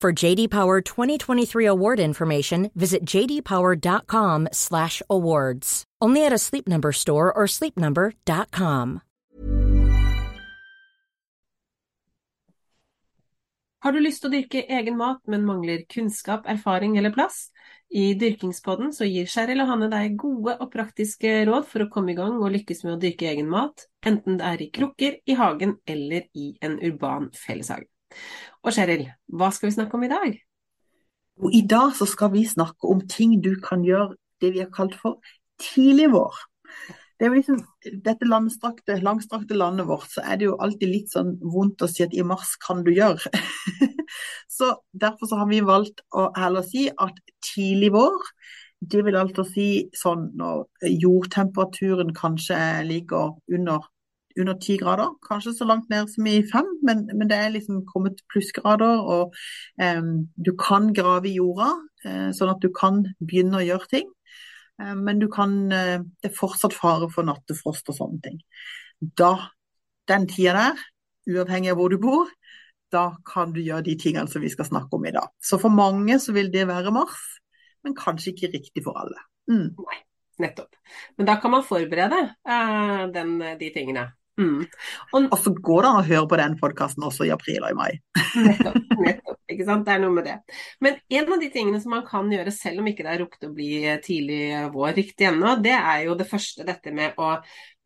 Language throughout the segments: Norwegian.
For JD Power 2023 award information, visit jdpower.com/awards. Only at a Sleep Number store or sleepnumber.com. Har du lyst til å dyrke egen mat, men mangler kunnskap, erfaring eller plass? I Dyrkingspodden så gir Cheryl og Hanne deg gode og praktiske råd for å komme i gang og lykkes med å dyrke egen mat, enten det er i krukker, i hagen eller i en urban felleshage. Og Cheryl, hva skal vi snakke om i dag? I dag så skal vi snakke om ting du kan gjøre det vi har kalt for tidlig vår. Det er jo liksom, dette langstrakte, langstrakte landet vårt, så er det jo alltid litt sånn vondt å si at i mars kan du gjøre. så Derfor så har vi valgt å heller si at tidlig vår, det vil altså si sånn når jordtemperaturen kanskje ligger under under ti grader, kanskje så langt ned som i fem, men, men det er liksom kommet plussgrader. Og um, du kan grave i jorda, uh, sånn at du kan begynne å gjøre ting. Uh, men du kan, uh, det er fortsatt fare for nattefrost og sånne ting. Da, den tida der, uavhengig av hvor du bor, da kan du gjøre de tingene som vi skal snakke om i dag. Så for mange så vil det være mars, men kanskje ikke riktig for alle. Mm. Nettopp. Men da kan man forberede uh, den, de tingene. Mm. Og, og, så går det an å høre på den podkasten også i april og i mai. nettopp, nettopp, ikke sant. Det er noe med det. Men en av de tingene som man kan gjøre selv om ikke det er rukket å bli tidlig vår riktig ennå, det er jo det første dette med å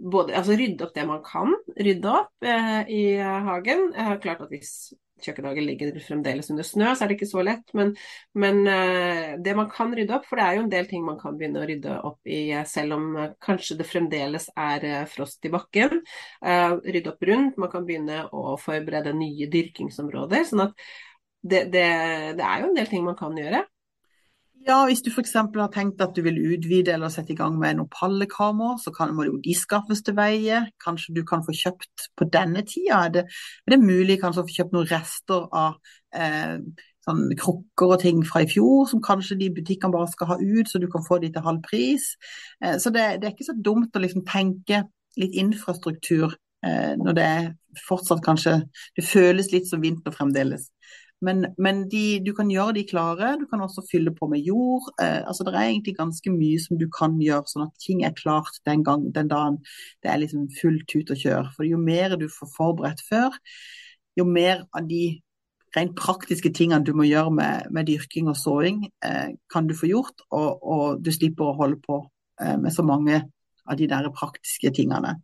både, altså rydde opp det man kan rydde opp eh, i hagen. Jeg har klart at hvis kjøkkenhagen ligger fremdeles under snø, så er det ikke så lett. Men, men uh, det man kan rydde opp, for det er jo en del ting man kan begynne å rydde opp i eh, selv om uh, kanskje det fremdeles er frost i bakken. rydde opp rundt. Man kan begynne å forberede nye dyrkingsområder. sånn at det, det, det er jo en del ting man kan gjøre. Ja, hvis du f.eks. har tenkt at du vil utvide eller sette i gang med noen pallekamera, så kan, må jo de skaffes til veie. Kanskje du kan få kjøpt på denne tida. Er det, er det mulig kanskje å få kjøpt noen rester av eh, sånn krukker og ting fra i fjor, som kanskje de butikkene bare skal ha ut, så du kan få de til halv pris. Eh, så det, det, er ikke så dumt å liksom tenke litt infrastruktur eh, når det fortsatt kanskje Det føles litt som vinter fremdeles. Men, men de, du kan gjøre de klare. Du kan også fylle på med jord. Eh, altså Det er egentlig ganske mye som du kan gjøre, sånn at ting er klart den, gang, den dagen det er liksom fullt ut å kjøre. For jo mer du får forberedt før, jo mer av de rent praktiske tingene du må gjøre med, med dyrking og såing, eh, kan du få gjort. Og, og, du slipper å holde på eh, med så mange av de der praktiske tingene.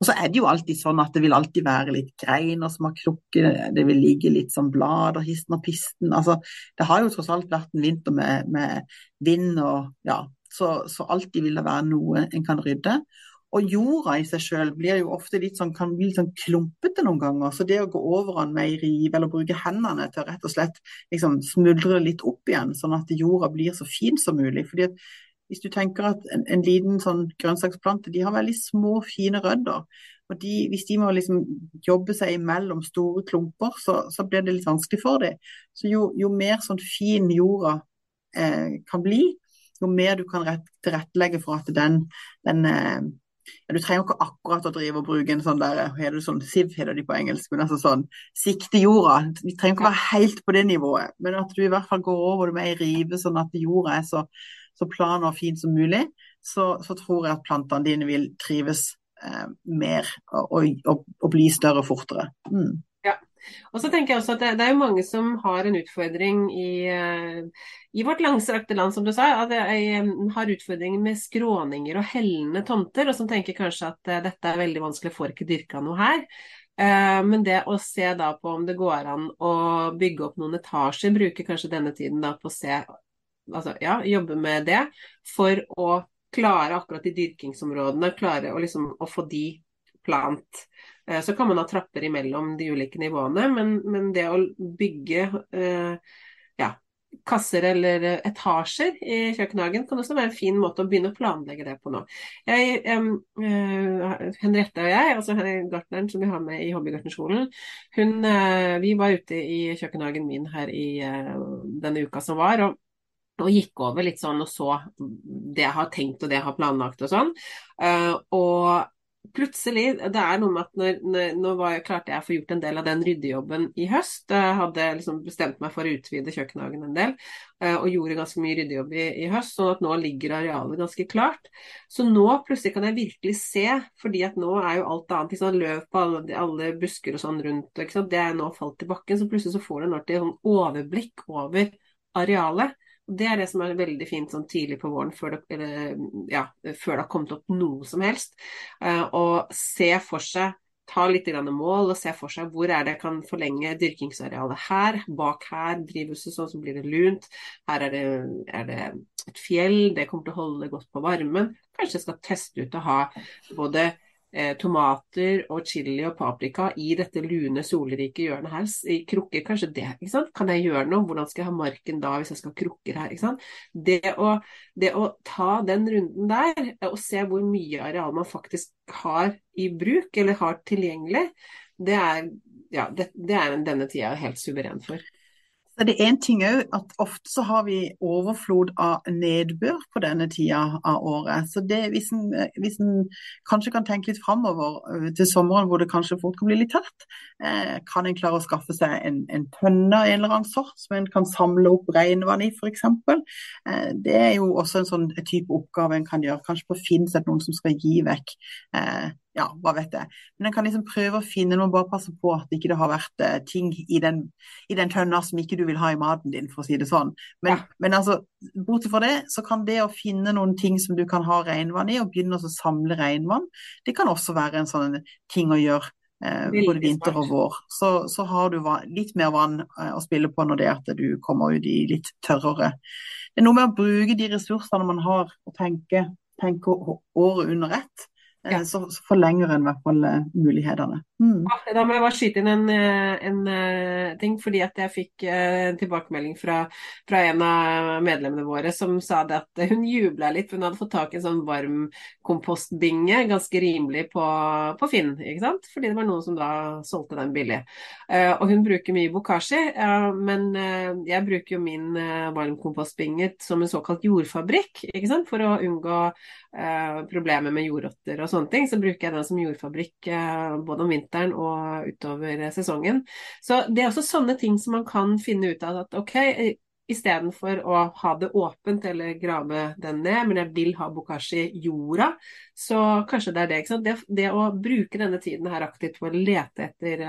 Og så er det jo alltid sånn at det vil alltid være litt greiner som har krukket, det vil ligge litt sånn blader histen og pisten. Altså, det har jo tross alt vært en vinter med, med vind og ja, så, så, alltid vil det være noe en kan rydde. Og jorda i seg sjøl blir jo ofte litt sånn, kan bli litt sånn klumpete noen ganger. Så det å gå over den med ei rive eller bruke hendene til å rett og slett liksom smuldre litt opp igjen, sånn at jorda blir så fin som mulig. fordi at hvis du tenker at en, en liten sånn grønnsaksplante de har veldig små, fine rødder. og de, Hvis de må liksom jobbe seg imellom store klumper, så, så blir det litt vanskelig for dem. Så jo, jo mer sånn fin jorda eh, kan bli, jo mer du kan rett, tilrettelegge for at den, den eh, ja, Du trenger ikke akkurat å drive og bruke en sånn der, heter det sånn siv, heter de på engelsk, men altså sånn sikte jorda. Vi trenger ikke være helt på det nivået, men at du i hvert fall går over det med ei rive, sånn at jorda er så, så plan og fint som mulig, så, så, tror jeg at plantene dine vil trives eh, mer og, og, og, bli større fortere. Mm. Og så tenker jeg også at det, det, er jo mange som har en utfordring i, uh, i vårt langstrakte land, som du sa. At jeg har utfordringer med skråninger og hellende tomter, og som tenker kanskje at uh, dette er veldig vanskelig, får ikke dyrka noe her. Uh, men det å se da på om det går an å bygge opp noen etasjer, bruke kanskje denne tiden da på å se Altså ja, jobbe med det for å klare akkurat de dyrkingsområdene, klare å, liksom, å få de plant. Eh, så kan man ha trapper imellom de ulike nivåene, men, men det å bygge eh, ja, kasser eller etasjer i kjøkkenhagen kan også være en fin måte å begynne å planlegge det på nå. Jeg, eh, Henriette og jeg, altså gartneren som vi har med i Hobbygartnerskolen, hun, eh, vi var ute i kjøkkenhagen min her i uh, denne uka som var. og og gikk over litt sånn og så det jeg har tenkt og det jeg har planlagt og sånn. og plutselig, det er noe med at når, når, nå var, klarte jeg å få gjort en del av den ryddejobben i høst. Jeg hadde liksom bestemt meg for å utvide kjøkkenhagen en del, uh, og gjorde ganske mye ryddejobb i, i, høst. Sånn at nå ligger arealet ganske klart. Så nå plutselig kan jeg virkelig se, fordi at nå er jo alt annet liksom, løv på alle, alle, busker og sånn rundt, det er nå falt til bakken. Så plutselig så får du en ordentlig sånn overblikk over arealet. Det er det som er veldig fint sånn tidlig på våren, før det, ja, før det har kommet opp noe som helst. Å og se for seg ta litt mål og se for seg hvor er det jeg kan forlenge dyrkingsarealet her. Bak her, drivhuset, sånn så blir det lunt. Her er det, er det, et fjell, det kommer til å holde godt på varmen. Kanskje jeg skal teste ut å ha både eh, tomater og chili og paprika i dette lune, solrike hjørnet her. I krukker, kanskje det. ikke sant? Kan jeg gjøre noe? Hvordan skal jeg ha marken da hvis jeg skal ha krukker her? ikke sant? Det å, det å ta den runden der, eh, og se hvor mye areal man faktisk har i bruk, eller har tilgjengelig, det er, ja, det, det er denne tida helt suveren for. Så det er en ting òg at ofte så har vi overflod av nedbør på denne tida av året. Så det, hvis en, hvis en kanskje kan tenke litt framover øh, til sommeren hvor det kanskje fort kan bli litt tørt, eh, kan en klare å skaffe seg en, en tønne av en eller annen sort som en kan samle opp regnvann i f.eks. Eh, det er jo også en sånn type oppgave en kan gjøre. Kanskje på Finn sett noen som skal gi vekk eh, ja, hva vet jeg. Men en kan liksom prøve å finne noe, bare passe på at ikke det har vært uh, ting i den, i den, tønna som ikke du vil ha i maten din, for å si det sånn. Men, ja. men altså, bortsett fra det, så kan det å finne noen ting som du kan ha regnvann i, og begynne å samle regnvann, det kan også være en sånn ting å gjøre. Eh, både vinter og vår. Så, så har du litt mer vann eh, å spille på når det er at du kommer ut i litt tørrere. Det er noe med å bruke de ressursene man har, og tenke, tenke året under ett. Ja. Så, så, forlenger en i hvert fall uh, mulighetene. Mm. Ja, da må jeg bare skyte inn en, eh, en ting, fordi at jeg fikk en tilbakemelding fra, fra, en av medlemmene våre som sa det at hun jubla litt. Hun hadde fått tak i en sånn varm kompostbinge ganske rimelig på, på, Finn, ikke sant? fordi det var noen som da solgte den billig. og hun bruker mye bokashi, men jeg bruker jo min varmkompostbinge som en såkalt jordfabrikk, ikke sant? for å unngå problemer med jordrotter og sånne ting. Så bruker jeg den som jordfabrikk både om vinteren og utover sesongen. Så det er også sånne ting som man kan finne ut av at ok, istedenfor å ha det åpent eller grave den ned, men jeg vil ha bokashi i jorda, så kanskje det er det. ikke sant? Det, det, å bruke denne tiden her aktivt for å lete etter,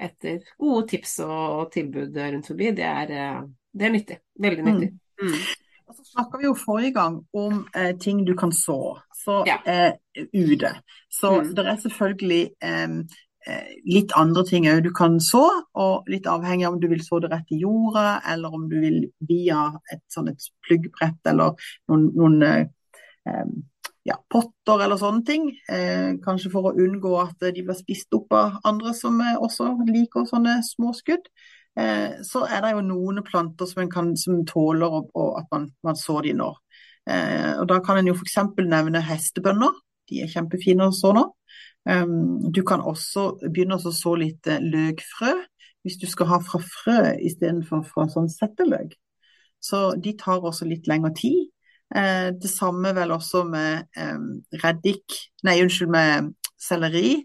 etter gode tips og, og, tilbud rundt forbi, det er, det er nyttig. Veldig nyttig. Mm. Mm. Og så snakka vi jo forrige gang om eh, ting du kan så, så ja. eh, ute. Så mm. det er selvfølgelig eh, litt andre ting òg du kan så, og litt avhengig av om du vil så det rett i jorda, eller om du vil via et sånn et pluggbrett eller noen, noen eh, ja, potter eller sånne ting. Eh, kanskje for å unngå at de blir spist opp av andre som også liker sånne småskudd. Eh, så er det jo noen planter som, kan, som tåler og, og at man, man sår de nå. Eh, og Da kan en jo f.eks. nevne hestebønner. De er kjempefine å så nå. Um, du kan også begynne å så litt løkfrø hvis du skal ha fra frø istedenfor fra sånn setteløk. Så de tar også litt lengre tid. Eh, det samme vel også med eh, reddik, nei unnskyld, med selleri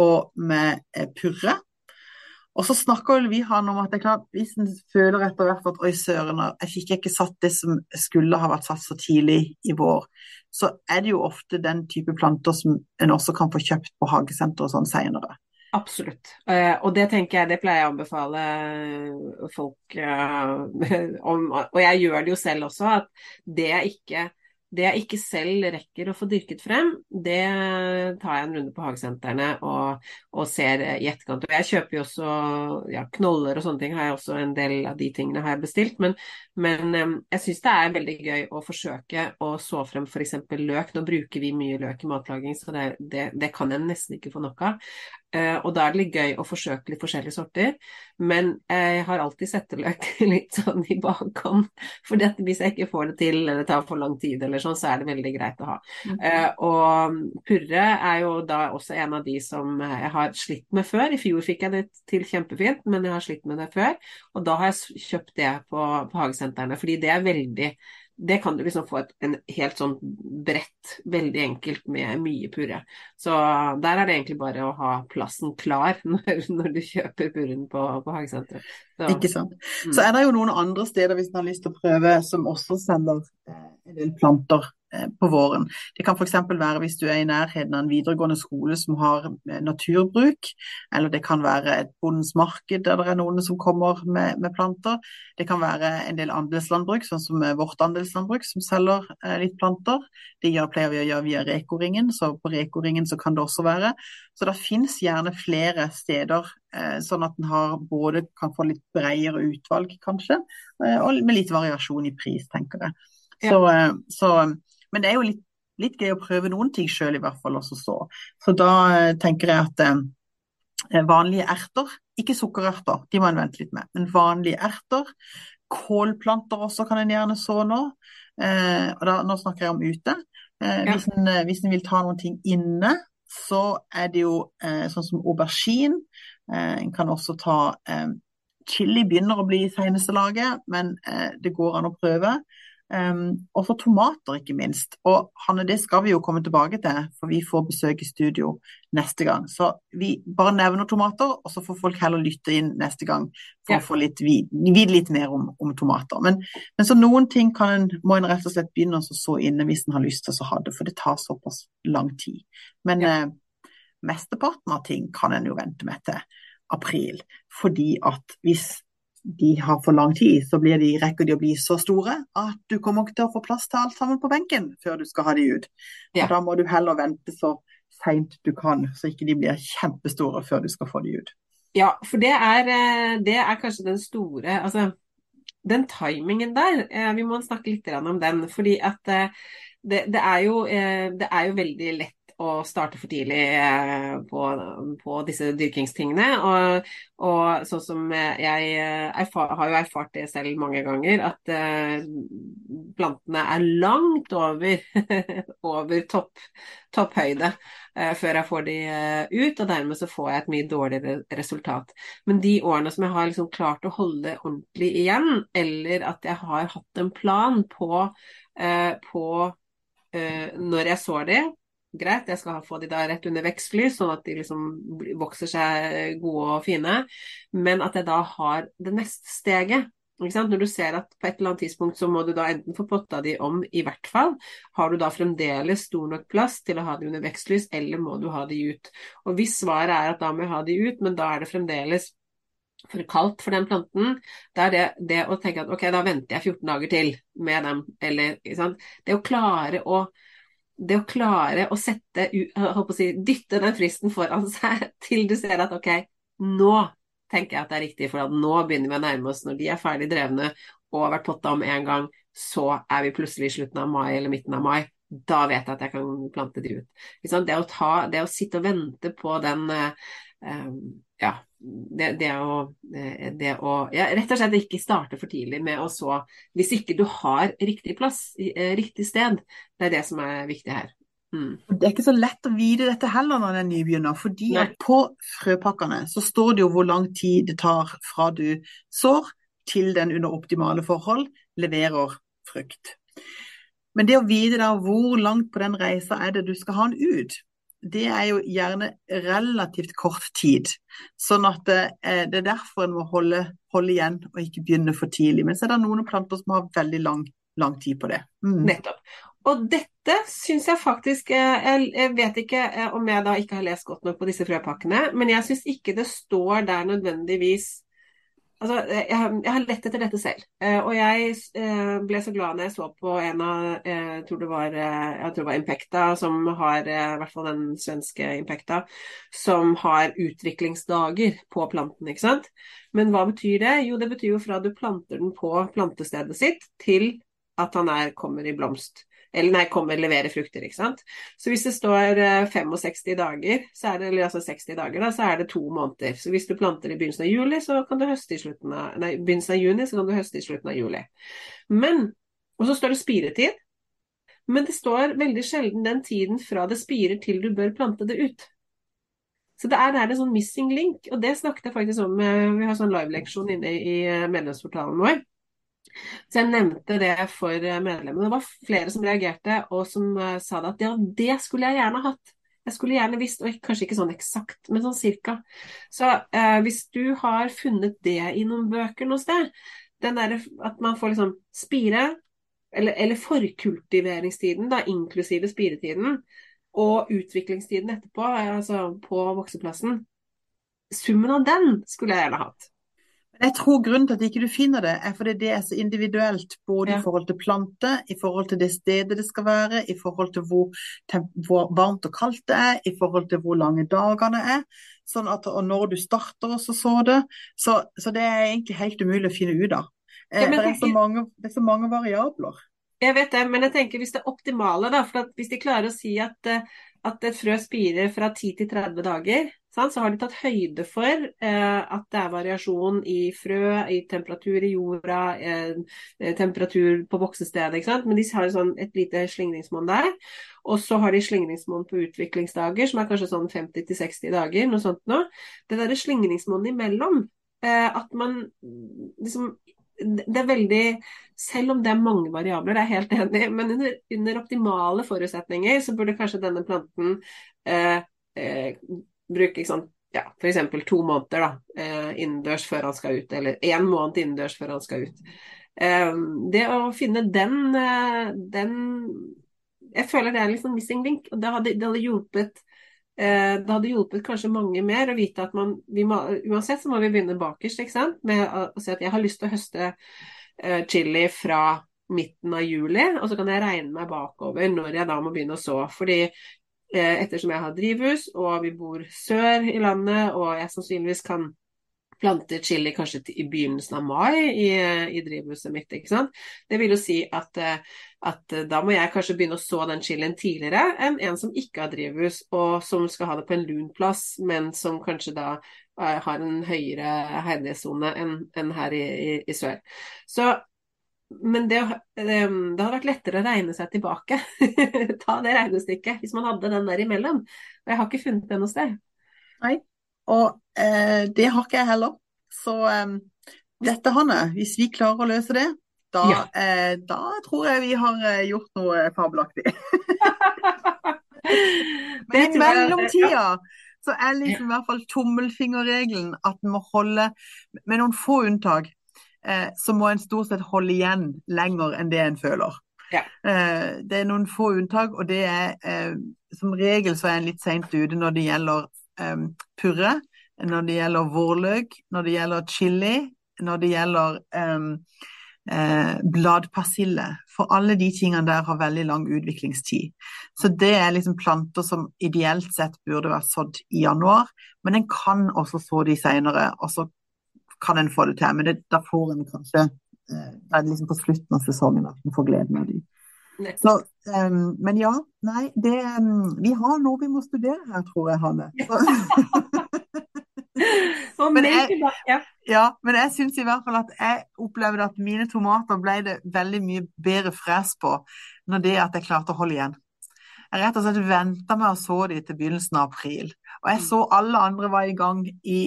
og med eh, purre. Og så snakker vi han om at det er klart, hvis en føler etter hvert at oi søren, jeg fikk ikke satt det som skulle ha vært satt så tidlig i vår, så er det jo ofte den type planter som en også kan få kjøpt på hagesenter og sånn senere. Absolutt. Uh, og det tenker jeg, det pleier jeg å anbefale folk uh, om, og jeg gjør det jo selv også, at det jeg ikke det jeg ikke selv rekker å få dyrket frem, det tar jeg en runde på hagesentrene og, og ser i etterkant. Og jeg kjøper jo også ja, knoller og sånne ting, har jeg også en del av de tingene har jeg bestilt. Men, men jeg syns det er veldig gøy å forsøke å så frem f.eks. løk. Nå bruker vi mye løk i matlaging, så det, det, det kan jeg nesten ikke få nok av. Uh, og da er det litt gøy å forsøke litt forskjellige sorter. Men jeg har alltid setteløk litt sånn i bakhånd. For hvis jeg ikke får det til, eller det tar for lang tid, eller sånn, så er det veldig greit å ha. Mm. og purre er jo da også en av de som jeg har slitt med før. I fjor fikk jeg det til kjempefint, men jeg har slitt med det før. Og da har jeg kjøpt det på, på hagesentrene, fordi det er veldig det kan du liksom få et en helt sånn bredt, veldig enkelt med mye purre. Så der er det egentlig bare å ha plassen klar når, når du kjøper purren på, på hagesenteret. Ikke sant. Mm. Så er det jo noen andre steder hvis en har lyst til å prøve som også sender eh, en del planter Eh, på våren. Det kan f.eks. være hvis du er i nærheten av en videregående skole som har eh, naturbruk, eller det kan være et bondens marked der det er noen som kommer med, med, planter. Det kan være en del andelslandbruk, sånn som vårt andelslandbruk, som selger litt planter. Det gjør, pleier vi å gjøre via Reko-ringen, så på Reko-ringen så kan det også være. Så det finnes gjerne flere steder, eh, sånn at en både kan få litt bredere utvalg, kanskje, eh, og med litt variasjon i pris, tenker jeg. Så, ja. så men det er jo litt, litt gøy å prøve noen ting sjøl, i hvert fall. også så. Så da eh, tenker jeg at eh, vanlige erter, ikke sukkererter, de må en vente litt med, men vanlige erter. Kålplanter også kan en gjerne så nå. Eh, og da, nå snakker jeg om ute. Eh, ja. hvis, en, eh, hvis, en, vil ta noen ting inne, så er det jo eh, sånn som aubergine. en kan også ta Chili begynner å bli i seneste laget, men det går an å prøve. Um, og for tomater, ikke minst. Og Hanne, det skal vi jo komme tilbake til, for vi får besøk i studio neste gang. Så vi bare nevner tomater, og så får folk heller lytte inn neste gang for ja. å få litt, vite litt mer om, om tomater. Men, men, så noen ting en, må en rett og slett begynne å så inne hvis en har lyst til å ha det, for det tar såpass lang tid. Men ja. eh, mesteparten av ting kan en jo vente med til april, fordi at hvis de har for lang tid, så blir de, rekker de å bli så store at du kommer ikke til å få plass til alt sammen på benken før du skal ha de ut. Ja. Da må du heller vente så seint du kan, så ikke de blir kjempestore før du skal få de ut. Ja, for det er, eh, det er kanskje den store altså den timingen der, eh, vi må snakke litt om den. fordi at eh, det, det, er jo, det, er jo, veldig lett å starte for tidlig eh, på, på disse dyrkingstingene. Og, og, sånn som jeg erfar, har jo erfart det selv mange ganger, at uh, plantene er langt over, over topp, topphøyde før jeg får de ut, og dermed så får jeg et mye dårligere resultat. Men de årene som jeg har liksom klart å holde ordentlig igjen, eller at jeg har hatt en plan på, på når jeg så de, greit, jeg skal få de da rett under vekstlys, sånn at de liksom vokser seg gode og fine. Men at jeg da har det neste steget. Når du ser at på et eller annet tidspunkt så må du da enten få potta de om, i hvert fall. Har du da fremdeles stor nok plass til å ha de under vekstlys, eller må du ha de ut? Og hvis svaret er at da må jeg ha de ut, men da er det fremdeles for kaldt for den planten, da er det, det å tenke at ok, da venter jeg 14 dager til med dem, eller Det å klare å det å klare å sette, å si, dytte den fristen foran seg til du ser at ok, nå tenker jeg at det er riktig, for nå begynner vi å nærme oss når de er ferdig drevne og har vært potta om én gang, så er vi plutselig i slutten av mai eller midten av mai. Da vet jeg at jeg kan plante de ut. Det å, ta, det å sitte og vente på den, ja, det, det, å, det, å, ja, rett og slett ikke starte for tidlig med å så Hvis ikke du har riktig plass, riktig sted, det er det som er viktig her. Mm. Det er ikke så lett å vite dette heller når en er nybegynner, fordi på frøpakkene så står det jo hvor lang tid det tar fra du sår til den under optimale forhold leverer frukt. Men det å vite da hvor langt på den reisa er det du skal ha den ut, det er jo gjerne relativt kort tid. Sånn at det, eh, det er derfor en må holde, holde, igjen og ikke begynne for tidlig. Men så er det noen planter som har veldig lang, lang tid på det. Mm. Nettopp. Og dette syns jeg faktisk eh, Jeg vet ikke eh, om jeg da ikke har lest godt nok på disse frøpakkene, men jeg syns ikke det står der nødvendigvis Altså, jeg, jeg, har lett etter dette selv. Eh, og jeg ble så glad når jeg så på en av jeg tror det var, tror det var Impekta, som har, i hvert fall den svenske Impekta, som har utviklingsdager på planten. ikke sant? Men hva betyr det? Jo, det betyr jo fra du planter den på plantestedet sitt, til at han er, kommer i blomst. Eller nei, og leverer frukter, ikke sant. Så hvis det står 65 eh, dager, er det, eller altså 60 dager, da, så er det to måneder. Så hvis du planter i begynnelsen av juli, så kan du høste i slutten av, nei, begynnelsen av juni, så kan du høste i slutten av juli. Men, og så står det spiretid. Men det står veldig sjelden den tiden fra det spirer til du bør plante det ut. Så det er det er sånn missing link, og det snakket jeg faktisk om. Vi har sånn live-leksjon inne i eh, medlemsportalen vår. Så jeg nevnte det for eh, medlemmene. Det var flere som reagerte og som uh, sa det at ja, det skulle jeg gjerne hatt. Jeg skulle gjerne visst, og kanskje ikke sånn eksakt, men sånn cirka. Så eh, hvis du har funnet det i noen bøker noe sted, den derre at man får liksom spire, eller, eller forkultiveringstiden, da, inklusive spiretiden, og utviklingstiden etterpå, altså på vokseplassen, summen av den skulle jeg gjerne hatt. Jeg tror grunnen til at ikke du finner det, er fordi det er så individuelt. Både ja. i forhold til plante, i forhold til det stedet det skal være, i forhold til hvor, hvor, varmt og kaldt det er, i forhold til hvor lange dagene er. Sånn at, og når du starter og så det. Så, så, det er egentlig helt umulig å finne ut av. Eh, ja, det, er mange, det er så mange variabler. Jeg vet det, men jeg tenker hvis det optimale, da, for hvis de klarer å si at, eh, at et frø spirer fra 10 til 30 dager, så har de tatt høyde for eh, at det er variasjon i frø, i temperatur i jorda, eh, eh temperatur på voksestedet. Men de har sånn et lite slingringsmonn der. Og så har de slingringsmonn på utviklingsdager, som er kanskje sånn 50-60 dager. noe sånt nå. Det derre slingringsmonnet imellom, at man liksom det er veldig Selv om det er mange variabler, det er jeg helt enig men under, under optimale forutsetninger så burde kanskje denne planten eh, eh, bruke sånn, ja, f.eks. to måneder da, eh, innendørs før han skal ut, eller én måned innendørs før han skal ut. Eh, det å finne den, eh, den Jeg føler det er en sånn missing link. og Det hadde, det hadde hjulpet det hadde hjulpet kanskje mange mer å vite at man må, Uansett så må vi begynne bakerst ikke sant? med å, si at jeg har lyst til å høste chili fra midten av juli, og så kan jeg regne meg bakover når jeg da må begynne å så. Fordi ettersom jeg har drivhus og vi bor sør i landet og jeg sannsynligvis kan plante chili kanskje i begynnelsen av mai i, i drivhuset mitt. ikke sant? Det vil jo si at, eh, at, da må jeg kanskje begynne å så den chilien tidligere enn en som ikke har drivhus, og som skal ha det på en lun plass, men som kanskje da har en høyere heidighetsone enn en her i, i, i, sør. Så men det, det, hadde vært lettere å regne seg tilbake. Ta det regnestykket hvis man hadde den der imellom. Og jeg har ikke funnet det noe sted. Nei, og eh, det har ikke jeg heller. Så eh, dette, Hanne, hvis vi klarer å løse det, da, ja. eh, da tror jeg vi har eh, gjort noe fabelaktig. Men i mellomtida så er liksom i hvert fall tommelfingerregelen at en må holde, med noen få unntak, eh, så må en stort sett holde igjen lenger enn det en føler. Ja. Eh, det er noen få unntak, og det er eh, som regel så er en litt seint ute når det gjelder eh, purre, når det gjelder vårløk, når det gjelder chili, når det gjelder eh, eh, bladpersille. For alle de tingene der har veldig lang utviklingstid. Så det er liksom planter som ideelt sett burde vært sådd i januar, men en kan også så de seinere. Og så kan en få det til. Men det, da får en kanskje eh, Det er liksom på slutten av sesongen at en får gleden av dem. Så, um, men ja, nei, det um, Vi har noe vi må studere her, tror jeg, Hanne. Men jeg- Ja. Ja, men jeg syns i hvert fall at jeg opplevde at mine tomater ble det veldig mye bedre fres på når det at jeg klarte å holde igjen. Jeg rett og slett venta med å så de til begynnelsen av april. Og jeg så alle andre var i gang i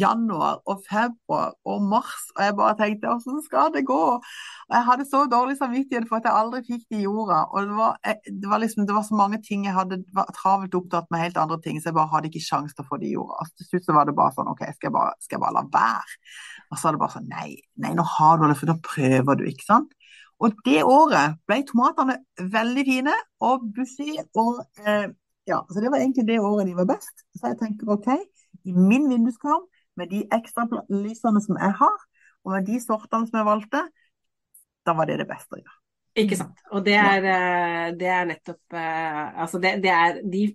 januar og februar og mars, og jeg bare tenkte åssen skal det gå? Og jeg hadde så dårlig samvittighet for at jeg aldri fikk det i jorda. Og det var, jeg- det var liksom, det var så mange ting jeg hadde var travelt opptatt med helt andre ting, så jeg bare hadde ikke sjans til å få det i jorda. Og til slutt så var det bare sånn OK, skal jeg bare, skal jeg bare la være? Og så er det bare sånn Nei, nei, nå har du det, for da prøver du, ikke sant? Og det året ble tomatene veldig fine og bussy og eh, ja, så det var egentlig det året de var best. Så jeg tenker OK, i min vinduskarm med de ekstra lysene som jeg har, og med de sortene som jeg valgte, da var det det beste. å gjøre. Ikke sant. Og det er, eh, det er nettopp eh, Altså, det, det er de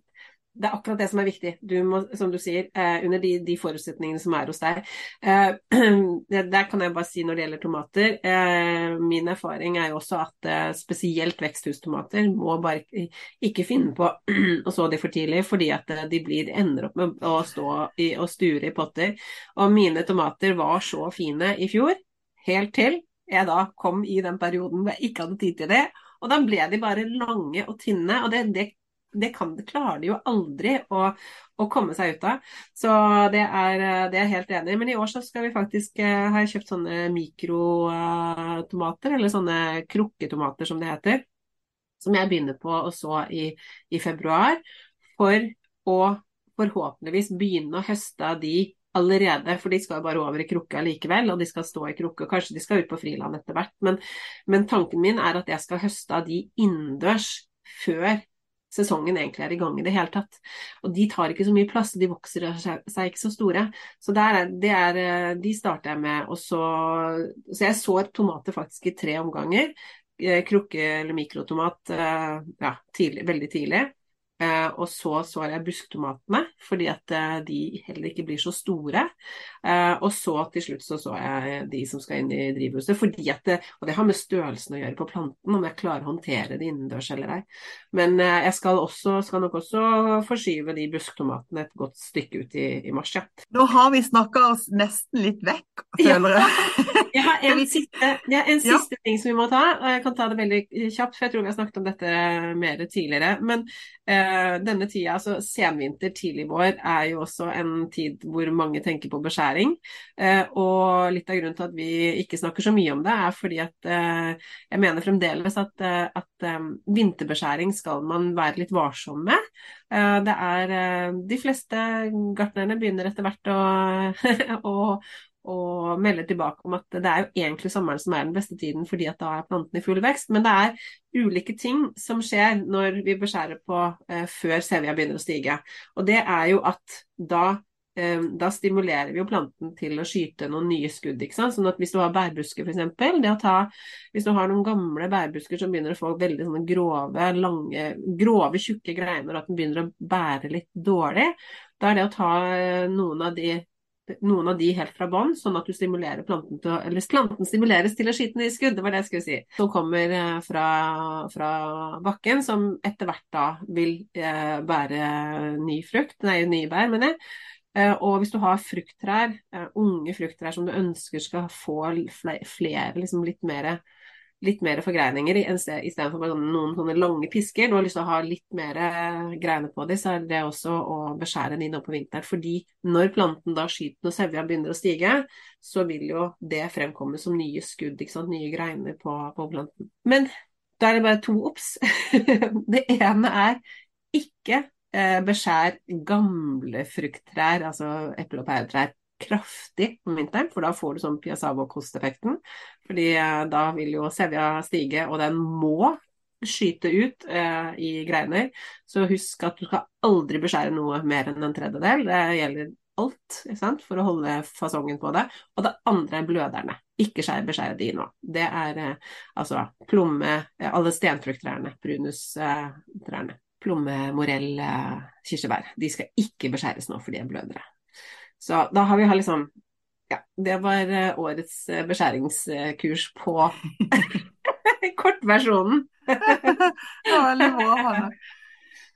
det er akkurat det som er viktig. Du må, som du sier, eh, under de, de forutsetningene som er hos deg. Eh, det, der kan jeg bare si når det gjelder tomater. Eh, min erfaring er jo også at eh, spesielt veksthustomater må bare ikke finne på å så de for tidlig, fordi at eh, de blir, ender opp med å stå i, og sture i potter. Og mine tomater var så fine i fjor, helt til jeg da kom i den perioden hvor jeg ikke hadde tid til det. Og da ble de bare lange og tynne. og det, det det, kan, klarer de jo aldri å, å, komme seg ut av. Så det er, jeg helt enig i. Men i år så skal vi faktisk ha kjøpt sånne mikrotomater, eller sånne krukketomater som det heter. Som jeg begynner på å så i, i februar. For å forhåpentligvis begynne å høste de allerede, for de skal jo bare over i krukka likevel, og de skal stå i krukke. Kanskje de skal ut på friland etter hvert, men, men tanken min er at jeg skal høste av de innendørs før sesongen egentlig er i gang i det hele tatt. Og de tar ikke så mye plass, de vokser seg ikke så store. Så er, er, de starter jeg med. Så, så jeg sår tomater faktisk i tre omganger. Krukke eller mikrotomat ja, tidlig, veldig tidlig. Uh, og så sår jeg busktomatene, fordi at uh, de heller ikke blir så store. Uh, og så til slutt så så jeg de som skal inn i drivhuset, fordi at det, Og det har med størrelsen å gjøre på planten, om jeg klarer å håndtere det innendørs eller ei. Men jeg skal, også, skal, nok også forskyve de busktomatene et godt stykke ut i, i mars, ja. Nå har vi snakka oss nesten litt vekk, føler jeg. Ja. Jeg har en siste, ja, en siste ja. ting som vi må ta. Jeg kan ta det veldig kjapt, for jeg tror vi har snakket om dette mer tidligere. Men denne tida, altså senvinter, tidlig vår, er jo også en tid hvor mange tenker på beskjæring. Eh, og litt av grunnen til at vi ikke snakker så mye om det, er fordi at eh, jeg mener fremdeles at, eh, at vinterbeskjæring skal man være litt varsom med. det er De fleste gartnerne begynner etter hvert å, å og melder tilbake om at det er jo egentlig sommeren som er den beste tiden, fordi at da er plantene i full vekst. Men det er ulike ting som skjer når vi beskjærer på eh, før sevia begynner å stige. Og det er jo at da, eh, da stimulerer vi jo planten til å skyte noen nye skudd. ikke sant? Sånn at hvis du har bærbusker f.eks., hvis du har noen gamle bærbusker som begynner å få veldig sånne grove, lange, grove, tjukke greiner, og at den begynner å bære litt dårlig, da er det å ta eh, noen av de noen av de helt fra bånn, sånn at du stimulerer planten til å Eller planten stimuleres til å skyte nye skudd, det var det jeg skulle si. Som kommer fra, fra bakken, som etter hvert da vil eh, bære ny frukt, nei, nye bær, mener jeg. Eh, og hvis du har frukttrær, eh, unge frukttrær som du ønsker skal få flere liksom litt mer litt mer forgreininger istedenfor bare noen sånne lange pisker. Du har lyst til å ha litt mer greiner på dem, så er det også å beskjære de nå på vinteren. Fordi når planten da skyter når sevja begynner å stige, så vil jo det fremkomme som nye skudd, nye greiner på, på planten. Men da er det bare to obs. det ene er ikke eh, beskjær gamle frukttrær, altså eple- og pæretrær, kraftig om vinteren, for da får du sånn piazzavo-kosteffekten. Fordi eh, da vil jo sevja stige, og den må skyte ut eh, i greiner. Så husk at du skal aldri beskjære noe mer enn en tredjedel. Det gjelder alt for å holde fasongen på det. Og det andre er bløderne. Ikke skjær beskjære de nå. Det er eh, altså plomme, eh, alle stenfrukttrærne, brunustrærne. Plomme, morell, eh, kirsebær. De skal ikke beskjæres nå, for de er blødere. Så da har vi liksom Ja, det var eh, årets eh, beskjæringskurs på kortversjonen. var veldig bra, Hanne.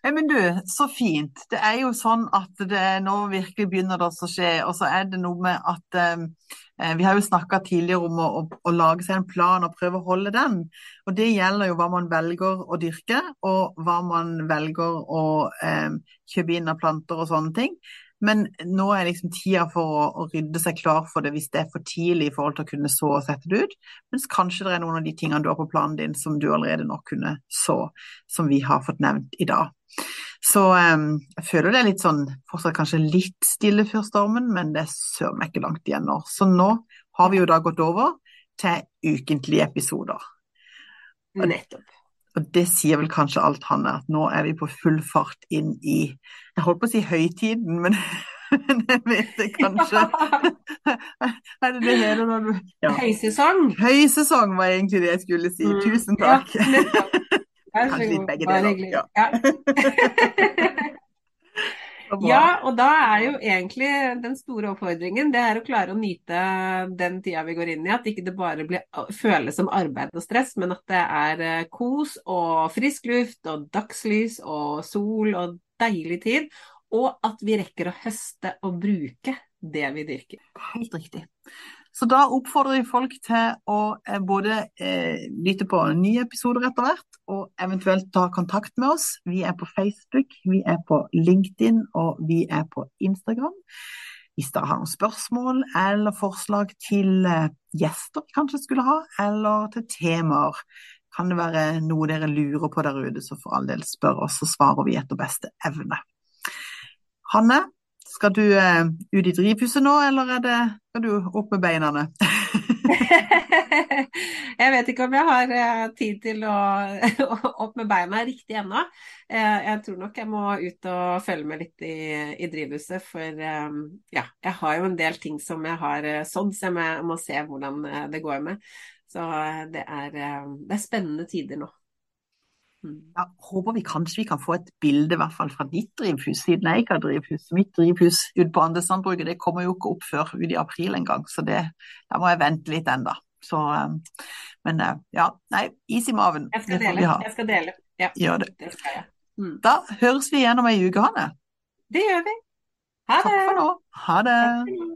Ja, men du, så fint. Det er jo sånn at det nå virkelig begynner det å skje. Og så er det noe med at eh, vi har jo snakka tidligere om å, å, å, lage seg en plan og prøve å holde den. Og det gjelder jo hva man velger å dyrke, og hva man velger å eh, kjøpe inn av planter og sånne ting. Men nå er liksom tida for å, å, rydde seg klar for det hvis det er for tidlig i forhold til å kunne så og sette det ut. Mens kanskje det er noen av de tingene du har på planen din som du allerede nå kunne så, som vi har fått nevnt i dag. Så um, jeg føler det er litt sånn, fortsatt kanskje litt stille før stormen, men det er søren meg ikke langt igjen nå. Så nå har vi jo da gått over til ukentlige episoder. Og Nettopp. Og det sier vel kanskje alt, Hanne, at nå er vi på full fart inn i Jeg holdt på å si høytiden, men det vet jeg kanskje Er det det hele når du ja. Høysesong. Høysesong var egentlig det jeg skulle si. Mm. Tusen takk. Ja, Kanskje litt begge deler. Ja. ja. Ja, og da er jo egentlig den store oppfordringen det er å klare å nyte den tida vi går inn i. At ikke det bare blir, føles som arbeid og stress, men at det er eh, kos og frisk luft og dagslys og sol og deilig tid. Og at vi rekker å høste og bruke det vi dyrker. Helt riktig. Så da oppfordrer vi folk til å eh, både eh, lytte på nye episoder etter hvert, og eventuelt ta kontakt med oss. Vi er på Facebook, vi er på LinkedIn og vi er på Instagram. Hvis dere har noen spørsmål eller forslag til eh, gjester vi kanskje skulle ha, eller til temaer, kan det være noe dere lurer på der ute, så for all del spør oss, så svarer vi etter beste evne. Hanne, skal du uh, ut i drivhuset nå, eller er det, skal du opp med beina? jeg vet ikke om jeg har uh, tid til å opp med beina riktig ennå. Uh, jeg tror nok jeg må ut og følge med litt i, i drivhuset. For um, ja, jeg har jo en del ting som jeg har sådd, så jeg må, må se hvordan det går med. Så det er, det er spennende tider nå. Ja, håper vi kanskje vi kan få et bilde i hvert fall fra ditt drivhus, siden jeg ikke har drivhus. Mitt drivhus ute på Andesandbruket det kommer jo ikke opp før ut i april engang, så det, da må jeg vente litt enda. Så, eh, men eh, ja, nei, is i maven. Jeg skal dele. Jeg skal dele. Ja, Gjør det. det skal jeg. Mm. Da høres vi igjen om ei uke, Hanne. Det gjør vi. Ha det. Takk for nå. Ha det.